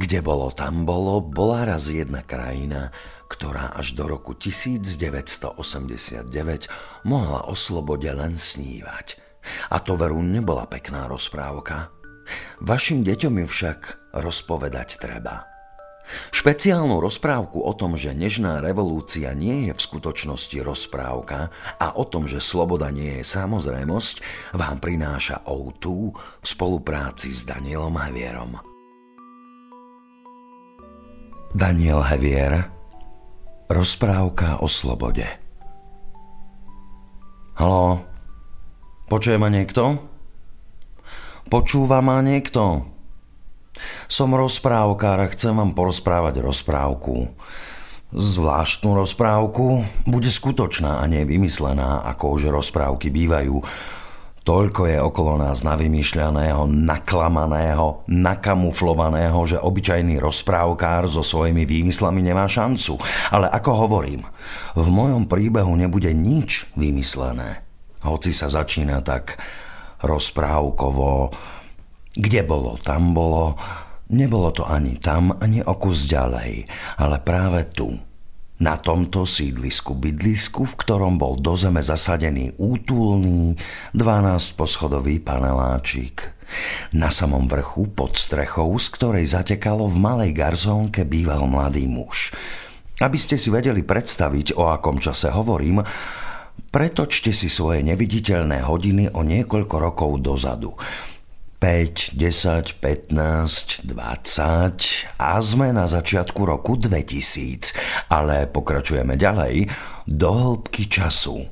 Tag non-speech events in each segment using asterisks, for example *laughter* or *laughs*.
Kde bolo, tam bolo, bola raz jedna krajina, ktorá až do roku 1989 mohla o slobode len snívať. A to veru nebola pekná rozprávka. Vašim deťom ju však rozpovedať treba. Špeciálnu rozprávku o tom, že nežná revolúcia nie je v skutočnosti rozprávka a o tom, že sloboda nie je samozrejmosť, vám prináša O2 v spolupráci s Danielom Havierom. Daniel Havier Rozprávka o slobode Halo, počuje ma niekto? Počúva ma niekto? Som rozprávkár a chcem vám porozprávať rozprávku. Zvláštnu rozprávku bude skutočná a nevymyslená, ako už rozprávky bývajú. Toľko je okolo nás navymýšľaného, naklamaného, nakamuflovaného, že obyčajný rozprávkár so svojimi výmyslami nemá šancu. Ale ako hovorím, v mojom príbehu nebude nič vymyslené. Hoci sa začína tak rozprávkovo, kde bolo, tam bolo. Nebolo to ani tam, ani o kus ďalej, ale práve tu. Na tomto sídlisku bydlisku, v ktorom bol do zeme zasadený útulný 12-poschodový paneláčik. Na samom vrchu pod strechou, z ktorej zatekalo v malej garzónke býval mladý muž. Aby ste si vedeli predstaviť, o akom čase hovorím, pretočte si svoje neviditeľné hodiny o niekoľko rokov dozadu. 5, 10, 15, 20 a sme na začiatku roku 2000, ale pokračujeme ďalej do hĺbky času.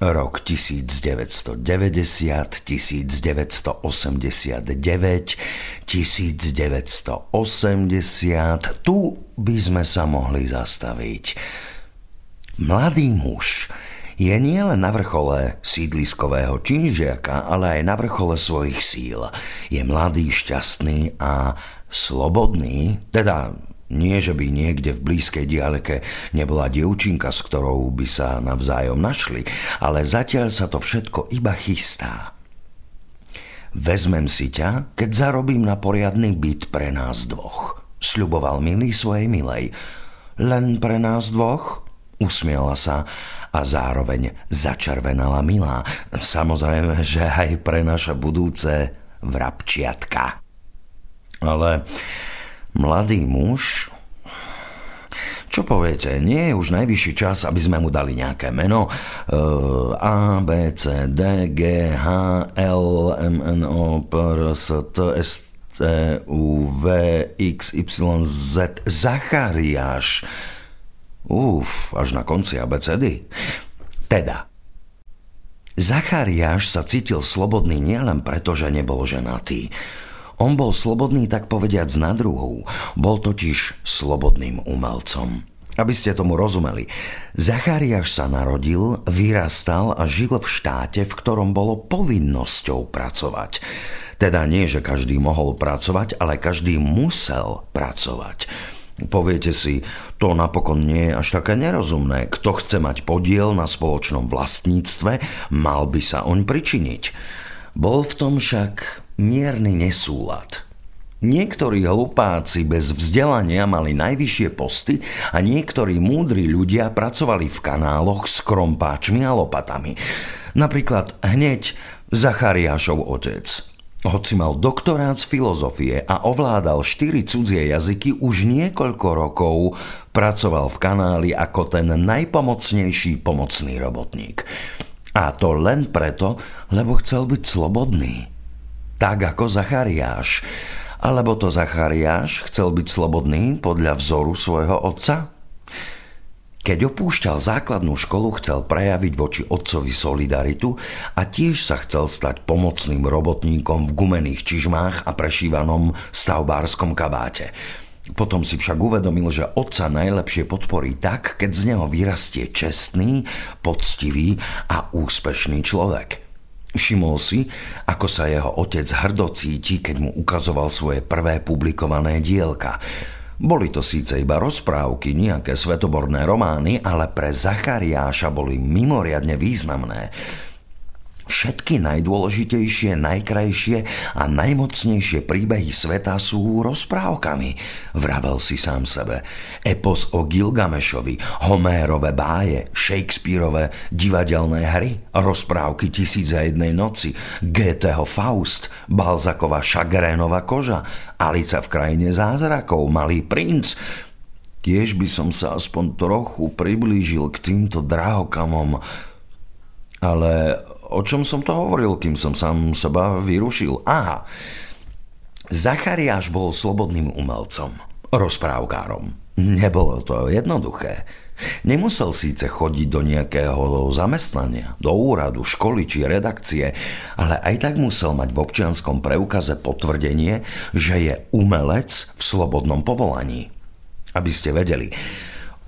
Rok 1990, 1989, 1980, tu by sme sa mohli zastaviť. Mladý muž je nielen na vrchole sídliskového činžiaka, ale aj na vrchole svojich síl. Je mladý, šťastný a slobodný, teda nie, že by niekde v blízkej dialeke nebola dievčinka, s ktorou by sa navzájom našli, ale zatiaľ sa to všetko iba chystá. Vezmem si ťa, keď zarobím na poriadny byt pre nás dvoch, sľuboval milý svojej milej. Len pre nás dvoch? Usmiela sa a zároveň začervenala milá. Samozrejme, že aj pre naše budúce vrabčiatka. Ale mladý muž... Čo poviete, nie je už najvyšší čas, aby sme mu dali nejaké meno? Uh, A, B, C, D, G, H, L, M, N, O, P, R, S, T, S, T, U, V, X, Y, Z. Zachariáš. Uf, až na konci abecedy. Teda, Zachariáš sa cítil slobodný nielen preto, že nebol ženatý. On bol slobodný tak povediac na druhú. Bol totiž slobodným umelcom. Aby ste tomu rozumeli, Zachariáš sa narodil, vyrastal a žil v štáte, v ktorom bolo povinnosťou pracovať. Teda nie, že každý mohol pracovať, ale každý musel pracovať. Poviete si, to napokon nie je až také nerozumné. Kto chce mať podiel na spoločnom vlastníctve, mal by sa oň pričiniť. Bol v tom však mierny nesúlad. Niektorí hlupáci bez vzdelania mali najvyššie posty a niektorí múdri ľudia pracovali v kanáloch s krompáčmi a lopatami. Napríklad hneď Zachariášov otec – hoci mal doktorát z filozofie a ovládal štyri cudzie jazyky, už niekoľko rokov pracoval v kanáli ako ten najpomocnejší pomocný robotník. A to len preto, lebo chcel byť slobodný. Tak ako Zachariáš. Alebo to Zachariáš chcel byť slobodný podľa vzoru svojho otca? Keď opúšťal základnú školu, chcel prejaviť voči otcovi solidaritu a tiež sa chcel stať pomocným robotníkom v gumených čižmách a prešívanom stavbárskom kabáte. Potom si však uvedomil, že otca najlepšie podporí tak, keď z neho vyrastie čestný, poctivý a úspešný človek. Všimol si, ako sa jeho otec hrdo cíti, keď mu ukazoval svoje prvé publikované dielka – boli to síce iba rozprávky, nejaké svetoborné romány, ale pre Zachariáša boli mimoriadne významné. Všetky najdôležitejšie, najkrajšie a najmocnejšie príbehy sveta sú rozprávkami, vravel si sám sebe. Epos o Gilgamešovi, Homérove báje, Shakespeareove divadelné hry, rozprávky Tisíce jednej noci, Goetheho Faust, Balzakova Šagrénova koža, Alica v krajine zázrakov, Malý princ, Tiež by som sa aspoň trochu priblížil k týmto drahokamom, ale o čom som to hovoril, kým som sám seba vyrušil? Aha, Zachariáš bol slobodným umelcom, rozprávkárom. Nebolo to jednoduché. Nemusel síce chodiť do nejakého zamestnania, do úradu, školy či redakcie, ale aj tak musel mať v občianskom preukaze potvrdenie, že je umelec v slobodnom povolaní. Aby ste vedeli,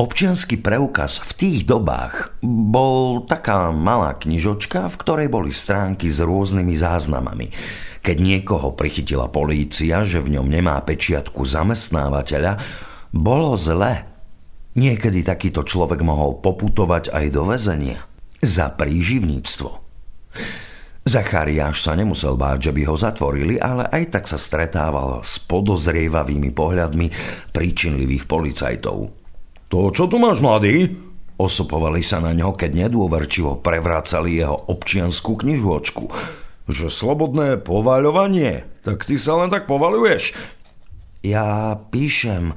Občiansky preukaz v tých dobách bol taká malá knižočka, v ktorej boli stránky s rôznymi záznamami. Keď niekoho prichytila polícia, že v ňom nemá pečiatku zamestnávateľa, bolo zle. Niekedy takýto človek mohol poputovať aj do väzenia. Za príživníctvo. Zachariáš sa nemusel báť, že by ho zatvorili, ale aj tak sa stretával s podozrievavými pohľadmi príčinlivých policajtov. To, čo tu máš, mladý? Osopovali sa na ňo, keď nedôverčivo prevrácali jeho občianskú knižočku. Že slobodné povaľovanie? Tak ty sa len tak povaľuješ? Ja píšem,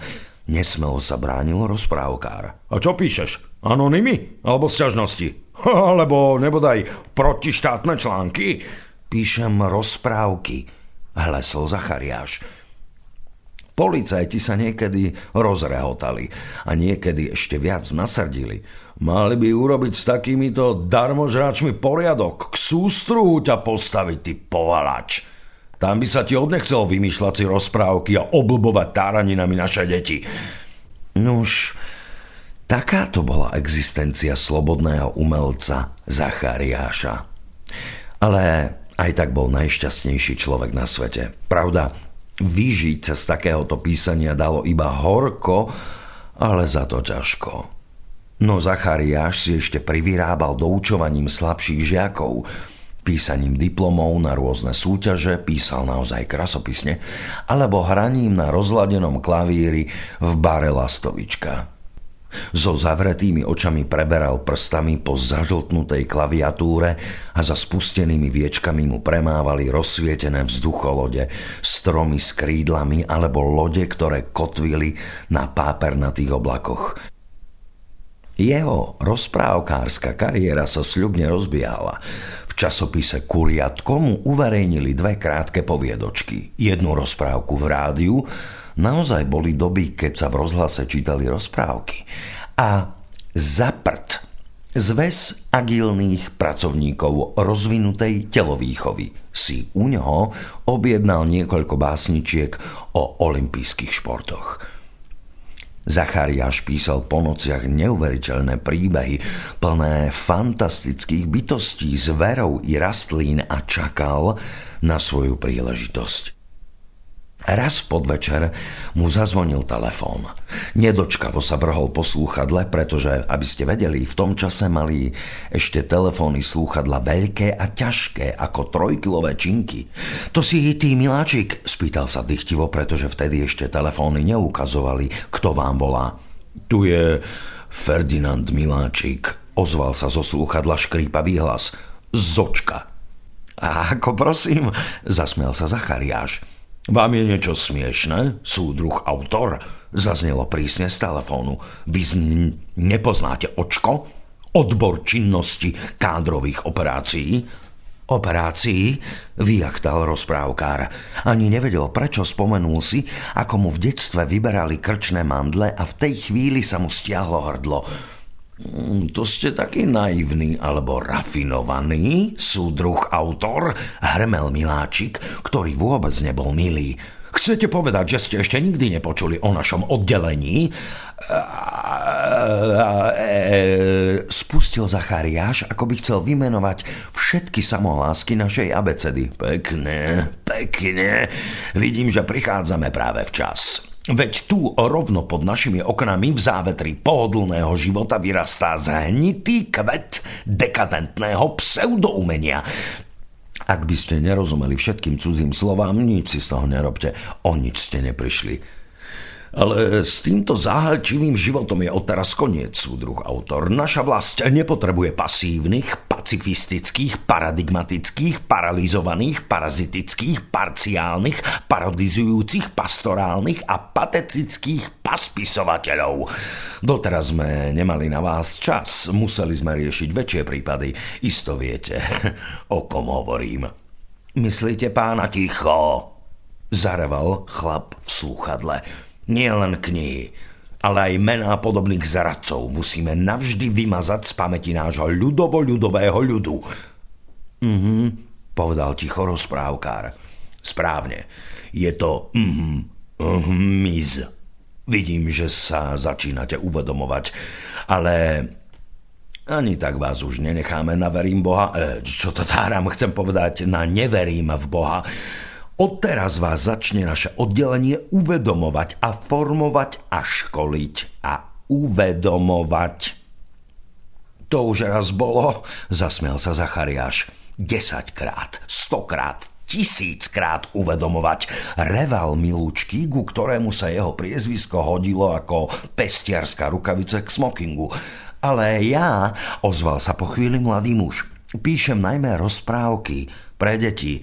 nesmelo sa bránil rozprávkár. A čo píšeš? Anonymy? Alebo sťažnosti? *laughs* Alebo nebodaj protištátne články? Píšem rozprávky, hlesol Zachariáš. Policajti sa niekedy rozrehotali a niekedy ešte viac nasrdili. Mali by urobiť s takýmito darmožráčmi poriadok, k sústruhu ťa postaviť, ty povalač. Tam by sa ti odnechcel vymýšľať si rozprávky a oblbovať táraninami naše deti. Nuž, takáto bola existencia slobodného umelca Zachariáša. Ale aj tak bol najšťastnejší človek na svete. Pravda, Vyžiť sa z takéhoto písania dalo iba horko, ale za to ťažko. No Zachariáš si ešte privyrábal doučovaním slabších žiakov, písaním diplomov na rôzne súťaže, písal naozaj krasopisne, alebo hraním na rozladenom klavíri v bare Lastovička. So zavretými očami preberal prstami po zažltnutej klaviatúre a za spustenými viečkami mu premávali rozsvietené vzducholode, stromy s krídlami alebo lode, ktoré kotvili na pápernatých oblakoch. Jeho rozprávkárska kariéra sa sľubne rozbiehala. V časopise Kuriatko mu uverejnili dve krátke poviedočky. Jednu rozprávku v rádiu, Naozaj boli doby, keď sa v rozhlase čítali rozprávky. A zaprt Zväz agilných pracovníkov rozvinutej telovýchovy si u ňoho objednal niekoľko básničiek o olympijských športoch. Zachariáš písal po nociach neuveriteľné príbehy, plné fantastických bytostí, zverov i rastlín a čakal na svoju príležitosť. Raz podvečer mu zazvonil telefón. Nedočkavo sa vrhol po slúchadle, pretože, aby ste vedeli, v tom čase mali ešte telefóny slúchadla veľké a ťažké, ako trojkilové činky. To si ty, miláčik? spýtal sa dychtivo, pretože vtedy ešte telefóny neukazovali, kto vám volá. Tu je Ferdinand Miláčik, ozval sa zo slúchadla škrípavý hlas. Zočka. A ako prosím, zasmiel sa Zachariáš. Vám je niečo smiešné, súdruh autor? Zaznelo prísne z telefónu. Vy z- nepoznáte očko? Odbor činnosti kádrových operácií? Operácií? Vyjachtal rozprávkár. Ani nevedel, prečo spomenul si, ako mu v detstve vyberali krčné mandle a v tej chvíli sa mu stiahlo hrdlo. Mm, to ste taký naivný alebo rafinovaný, súdruh autor, hrmel Miláčik, ktorý vôbec nebol milý. Chcete povedať, že ste ešte nikdy nepočuli o našom oddelení? Spustil Zachariáš, ako by chcel vymenovať všetky samohlásky našej abecedy. Pekne, pekne. Vidím, že prichádzame práve včas. Veď tu rovno pod našimi oknami v závetri pohodlného života vyrastá zhnitý kvet dekadentného pseudoumenia. Ak by ste nerozumeli všetkým cudzím slovám, nič si z toho nerobte. O nič ste neprišli. Ale s týmto záhalčivým životom je odteraz koniec, súdruh autor. Naša vlast nepotrebuje pasívnych, pacifistických, paradigmatických, paralizovaných, parazitických, parciálnych, parodizujúcich, pastorálnych a patetických paspisovateľov. Doteraz sme nemali na vás čas, museli sme riešiť väčšie prípady. Isto viete, *laughs* o kom hovorím. Myslíte pána ticho? Zareval chlap v sluchadle. Nie len knihy, ale aj mená podobných zradcov musíme navždy vymazať z pamäti nášho ľudovo-ľudového ľudu. Mhm, povedal ticho rozprávkár. Správne. Je to mhm, mhm, miz. Vidím, že sa začínate uvedomovať, ale ani tak vás už nenecháme na verím Boha. E, čo to táram, chcem povedať, na neverím v Boha. Odteraz vás začne naše oddelenie uvedomovať a formovať a školiť a uvedomovať. To už raz bolo, zasmiel sa Zachariáš. Desaťkrát, stokrát, tisíckrát uvedomovať. Reval Milúčky, ku ktorému sa jeho priezvisko hodilo ako pestiarská rukavice k smokingu. Ale ja, ozval sa po chvíli mladý muž, píšem najmä rozprávky pre deti,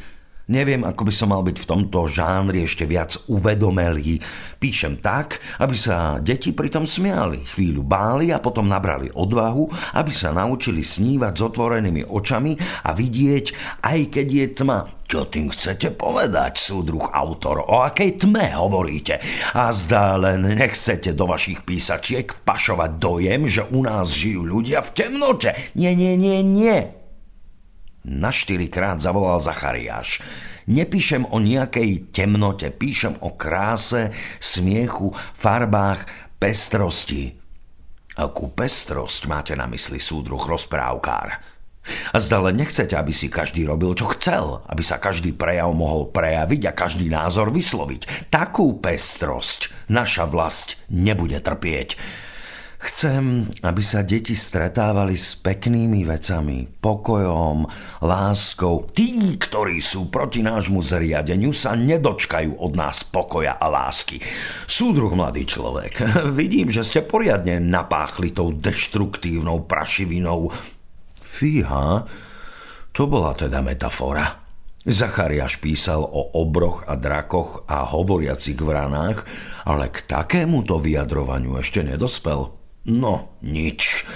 Neviem, ako by som mal byť v tomto žánri ešte viac uvedomelý. Píšem tak, aby sa deti pritom smiali, chvíľu báli a potom nabrali odvahu, aby sa naučili snívať s otvorenými očami a vidieť, aj keď je tma. Čo tým chcete povedať, súdruh autor? O akej tme hovoríte? A zdá len nechcete do vašich písačiek vpašovať dojem, že u nás žijú ľudia v temnote. Nie, nie, nie, nie. Na štyrikrát zavolal Zachariáš. Nepíšem o nejakej temnote, píšem o kráse, smiechu, farbách, pestrosti. Akú pestrosť máte na mysli súdruh rozprávkár? A zda nechcete, aby si každý robil, čo chcel, aby sa každý prejav mohol prejaviť a každý názor vysloviť. Takú pestrosť naša vlast nebude trpieť. Chcem, aby sa deti stretávali s peknými vecami, pokojom, láskou. Tí, ktorí sú proti nášmu zriadeniu, sa nedočkajú od nás pokoja a lásky. Súdruh, mladý človek, *laughs* vidím, že ste poriadne napáchli tou deštruktívnou prašivinou. Fíha, to bola teda metafora. Zachariáš písal o obroch a drakoch a hovoriacich vranách, ale k takémuto vyjadrovaniu ešte nedospel. No, nič,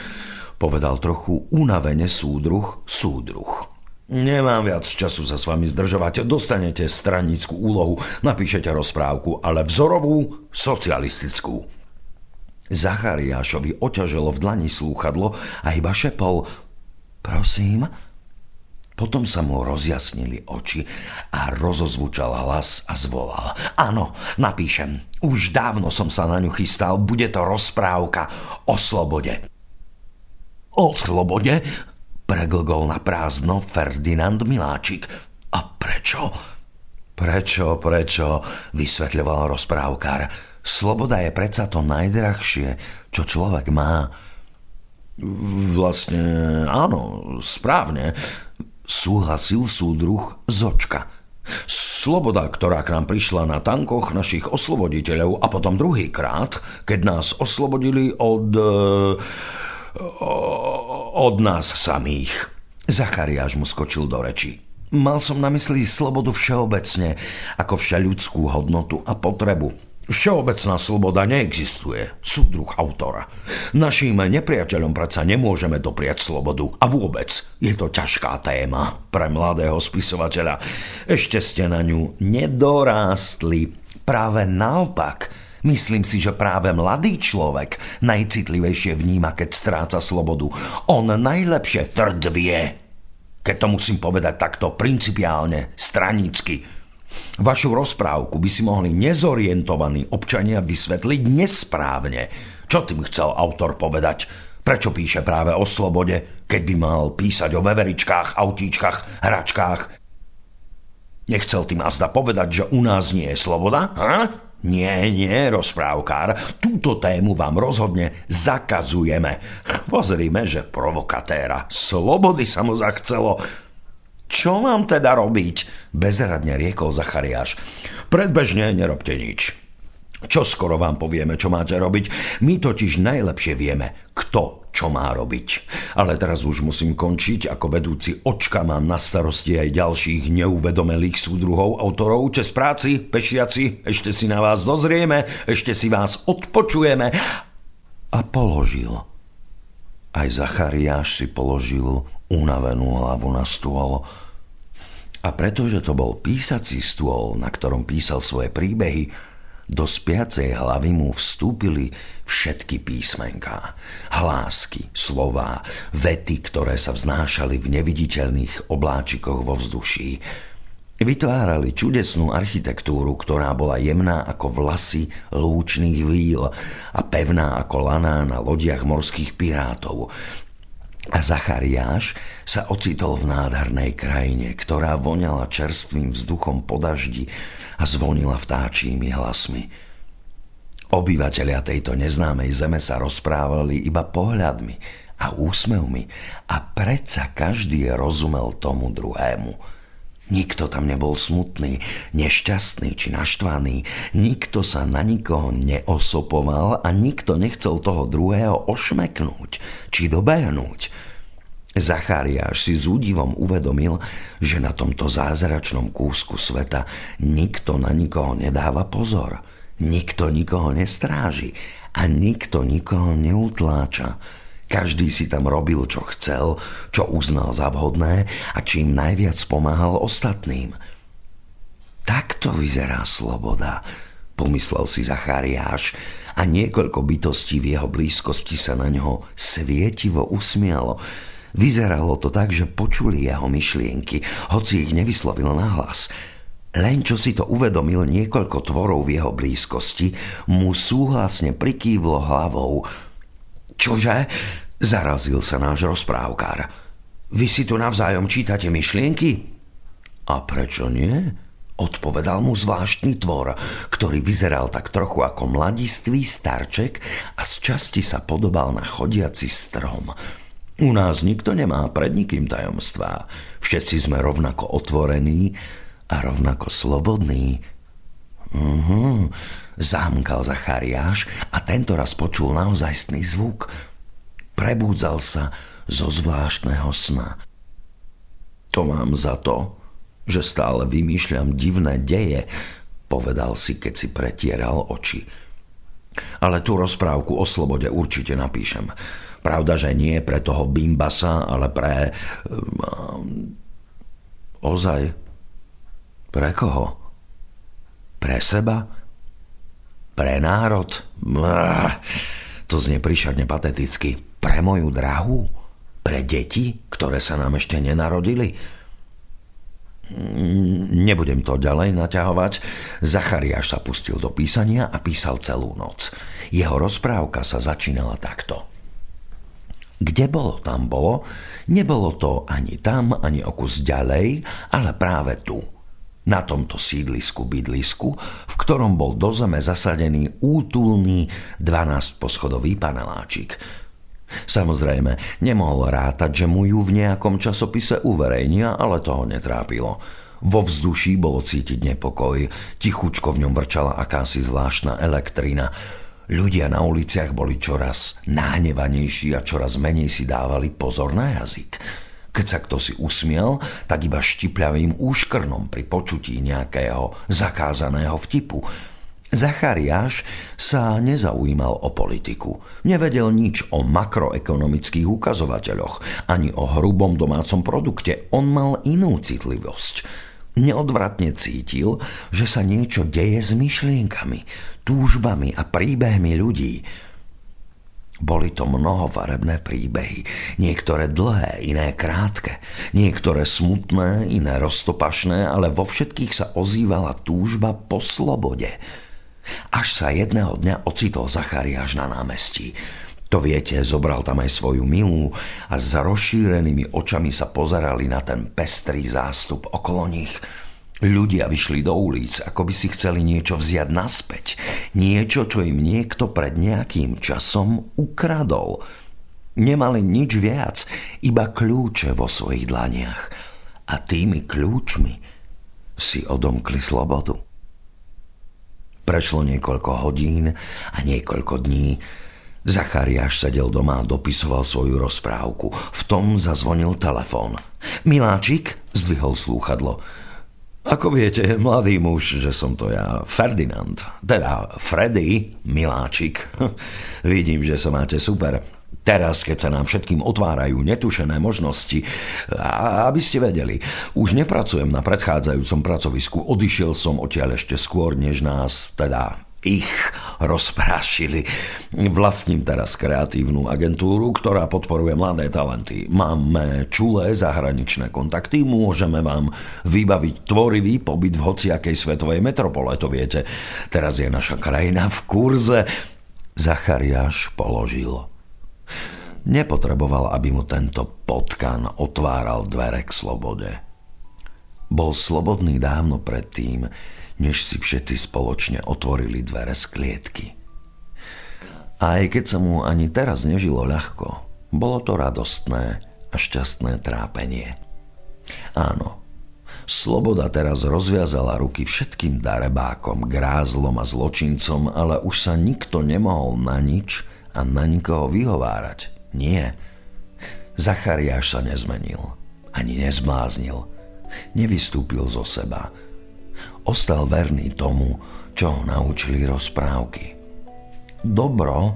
povedal trochu unavene súdruh, súdruh. Nemám viac času sa s vami zdržovať. Dostanete stranickú úlohu, napíšete rozprávku, ale vzorovú, socialistickú. Zachariášovi oťaželo v dlani slúchadlo a iba šepol Prosím? Potom sa mu rozjasnili oči a rozozvučal hlas a zvolal. Áno, napíšem. Už dávno som sa na ňu chystal. Bude to rozprávka o slobode. O slobode? Preglgol na prázdno Ferdinand Miláčik. A prečo? Prečo, prečo? Vysvetľoval rozprávkar. Sloboda je predsa to najdrahšie, čo človek má. Vlastne áno, správne súhlasil súdruh Zočka. Sloboda, ktorá k nám prišla na tankoch našich osloboditeľov a potom druhýkrát, keď nás oslobodili od... od nás samých. Zachariáš mu skočil do reči. Mal som na mysli slobodu všeobecne, ako všeľudskú hodnotu a potrebu. Všeobecná sloboda neexistuje, súdruh autora. Naším nepriateľom predsa nemôžeme dopriať slobodu. A vôbec je to ťažká téma pre mladého spisovateľa. Ešte ste na ňu nedorástli. Práve naopak, myslím si, že práve mladý človek najcitlivejšie vníma, keď stráca slobodu. On najlepšie trdvie, keď to musím povedať takto principiálne, stranícky Vašu rozprávku by si mohli nezorientovaní občania vysvetliť nesprávne. Čo tým chcel autor povedať? Prečo píše práve o slobode, keď by mal písať o veveričkách, autíčkach, hračkách? Nechcel tým azda povedať, že u nás nie je sloboda? Ha? Nie, nie, rozprávkár, túto tému vám rozhodne zakazujeme. Pozrime, že provokatéra. Slobody sa mu zachcelo. Čo mám teda robiť? Bezradne riekol Zachariáš. Predbežne nerobte nič. Čo skoro vám povieme, čo máte robiť. My totiž najlepšie vieme, kto čo má robiť. Ale teraz už musím končiť, ako vedúci očka mám na starosti aj ďalších neuvedomelých súdruhov autorov. Čes práci, pešiaci, ešte si na vás dozrieme, ešte si vás odpočujeme. A položil. Aj Zachariáš si položil unavenú hlavu na stôl. A pretože to bol písací stôl, na ktorom písal svoje príbehy, do spiacej hlavy mu vstúpili všetky písmenká, hlásky, slová, vety, ktoré sa vznášali v neviditeľných obláčikoch vo vzduší. Vytvárali čudesnú architektúru, ktorá bola jemná ako vlasy lúčných víl a pevná ako laná na lodiach morských pirátov. A Zachariáš sa ocitol v nádhernej krajine, ktorá voňala čerstvým vzduchom po daždi a zvonila vtáčími hlasmi. Obyvatelia tejto neznámej zeme sa rozprávali iba pohľadmi a úsmevmi a predsa každý rozumel tomu druhému. Nikto tam nebol smutný, nešťastný či naštvaný, nikto sa na nikoho neosopoval a nikto nechcel toho druhého ošmeknúť či dobehnúť. Zachariáš si s údivom uvedomil, že na tomto zázračnom kúsku sveta nikto na nikoho nedáva pozor, nikto nikoho nestráži a nikto nikoho neutláča. Každý si tam robil, čo chcel, čo uznal za vhodné a čím najviac pomáhal ostatným. Takto vyzerá sloboda, pomyslel si Zachariáš a niekoľko bytostí v jeho blízkosti sa na ňo svietivo usmialo. Vyzeralo to tak, že počuli jeho myšlienky, hoci ich nevyslovil nahlas. Len čo si to uvedomil niekoľko tvorov v jeho blízkosti, mu súhlasne prikývlo hlavou. Čože? Zarazil sa náš rozprávkár. Vy si tu navzájom čítate myšlienky? A prečo nie? Odpovedal mu zvláštny tvor, ktorý vyzeral tak trochu ako mladistvý starček a z časti sa podobal na chodiaci strom. U nás nikto nemá pred nikým tajomstvá. Všetci sme rovnako otvorení a rovnako slobodní. Uh-huh. Zámkal Zachariáš a tento raz počul naozajstný zvuk. Prebúdzal sa zo zvláštneho sna. To mám za to, že stále vymýšľam divné deje, povedal si, keď si pretieral oči. Ale tú rozprávku o slobode určite napíšem. Pravda, že nie pre toho Bimbasa, ale pre... Um, ozaj? Pre koho? Pre seba? Pre národ? to znie príšerne pateticky. Pre moju drahu? Pre deti, ktoré sa nám ešte nenarodili? Nebudem to ďalej naťahovať. Zachariáš sa pustil do písania a písal celú noc. Jeho rozprávka sa začínala takto. Kde bolo, tam bolo. Nebolo to ani tam, ani o kus ďalej, ale práve tu. Na tomto sídlisku, bydlisku, v ktorom bol do zeme zasadený útulný 12-poschodový paneláčik. Samozrejme, nemohol rátať, že mu ju v nejakom časopise uverejnia, ale toho netrápilo. Vo vzduší bolo cítiť nepokoj, tichučko v ňom vrčala akási zvláštna elektrina, Ľudia na uliciach boli čoraz náhnevanejší a čoraz menej si dávali pozor na jazyk. Keď sa kto si usmiel, tak iba štipľavým úškrnom pri počutí nejakého zakázaného vtipu. Zachariáš sa nezaujímal o politiku. Nevedel nič o makroekonomických ukazovateľoch, ani o hrubom domácom produkte. On mal inú citlivosť neodvratne cítil, že sa niečo deje s myšlienkami, túžbami a príbehmi ľudí. Boli to mnohofarebné príbehy, niektoré dlhé, iné krátke, niektoré smutné, iné roztopašné, ale vo všetkých sa ozývala túžba po slobode. Až sa jedného dňa ocitol Zachariáš na námestí. To viete, zobral tam aj svoju milú a s rozšírenými očami sa pozerali na ten pestrý zástup okolo nich. Ľudia vyšli do ulic, ako by si chceli niečo vziať naspäť. Niečo, čo im niekto pred nejakým časom ukradol. Nemali nič viac, iba kľúče vo svojich dlaniach. A tými kľúčmi si odomkli slobodu. Prešlo niekoľko hodín a niekoľko dní. Zachariáš sedel doma a dopisoval svoju rozprávku. V tom zazvonil telefón. Miláčik zdvihol slúchadlo. Ako viete, mladý muž, že som to ja, Ferdinand, teda Freddy Miláčik. *laughs* Vidím, že sa máte super. Teraz, keď sa nám všetkým otvárajú netušené možnosti, a aby ste vedeli, už nepracujem na predchádzajúcom pracovisku, odišiel som odtiaľ ešte skôr, než nás, teda ich rozprášili. Vlastním teraz kreatívnu agentúru, ktorá podporuje mladé talenty. Máme čulé zahraničné kontakty, môžeme vám vybaviť tvorivý pobyt v hociakej svetovej metropole, to viete. Teraz je naša krajina v kurze. Zachariáš položil. Nepotreboval, aby mu tento potkan otváral dvere k slobode. Bol slobodný dávno predtým, než si všetci spoločne otvorili dvere z klietky. Aj keď sa mu ani teraz nežilo ľahko, bolo to radostné a šťastné trápenie. Áno, Sloboda teraz rozviazala ruky všetkým darebákom, grázlom a zločincom, ale už sa nikto nemohol na nič a na nikoho vyhovárať. Nie. Zachariáš sa nezmenil, ani nezbláznil. Nevystúpil zo seba, ostal verný tomu, čo ho naučili rozprávky. Dobro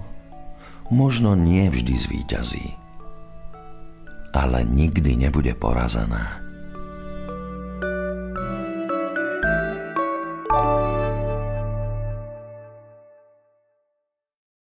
možno nie vždy zvíťazí, ale nikdy nebude porazená.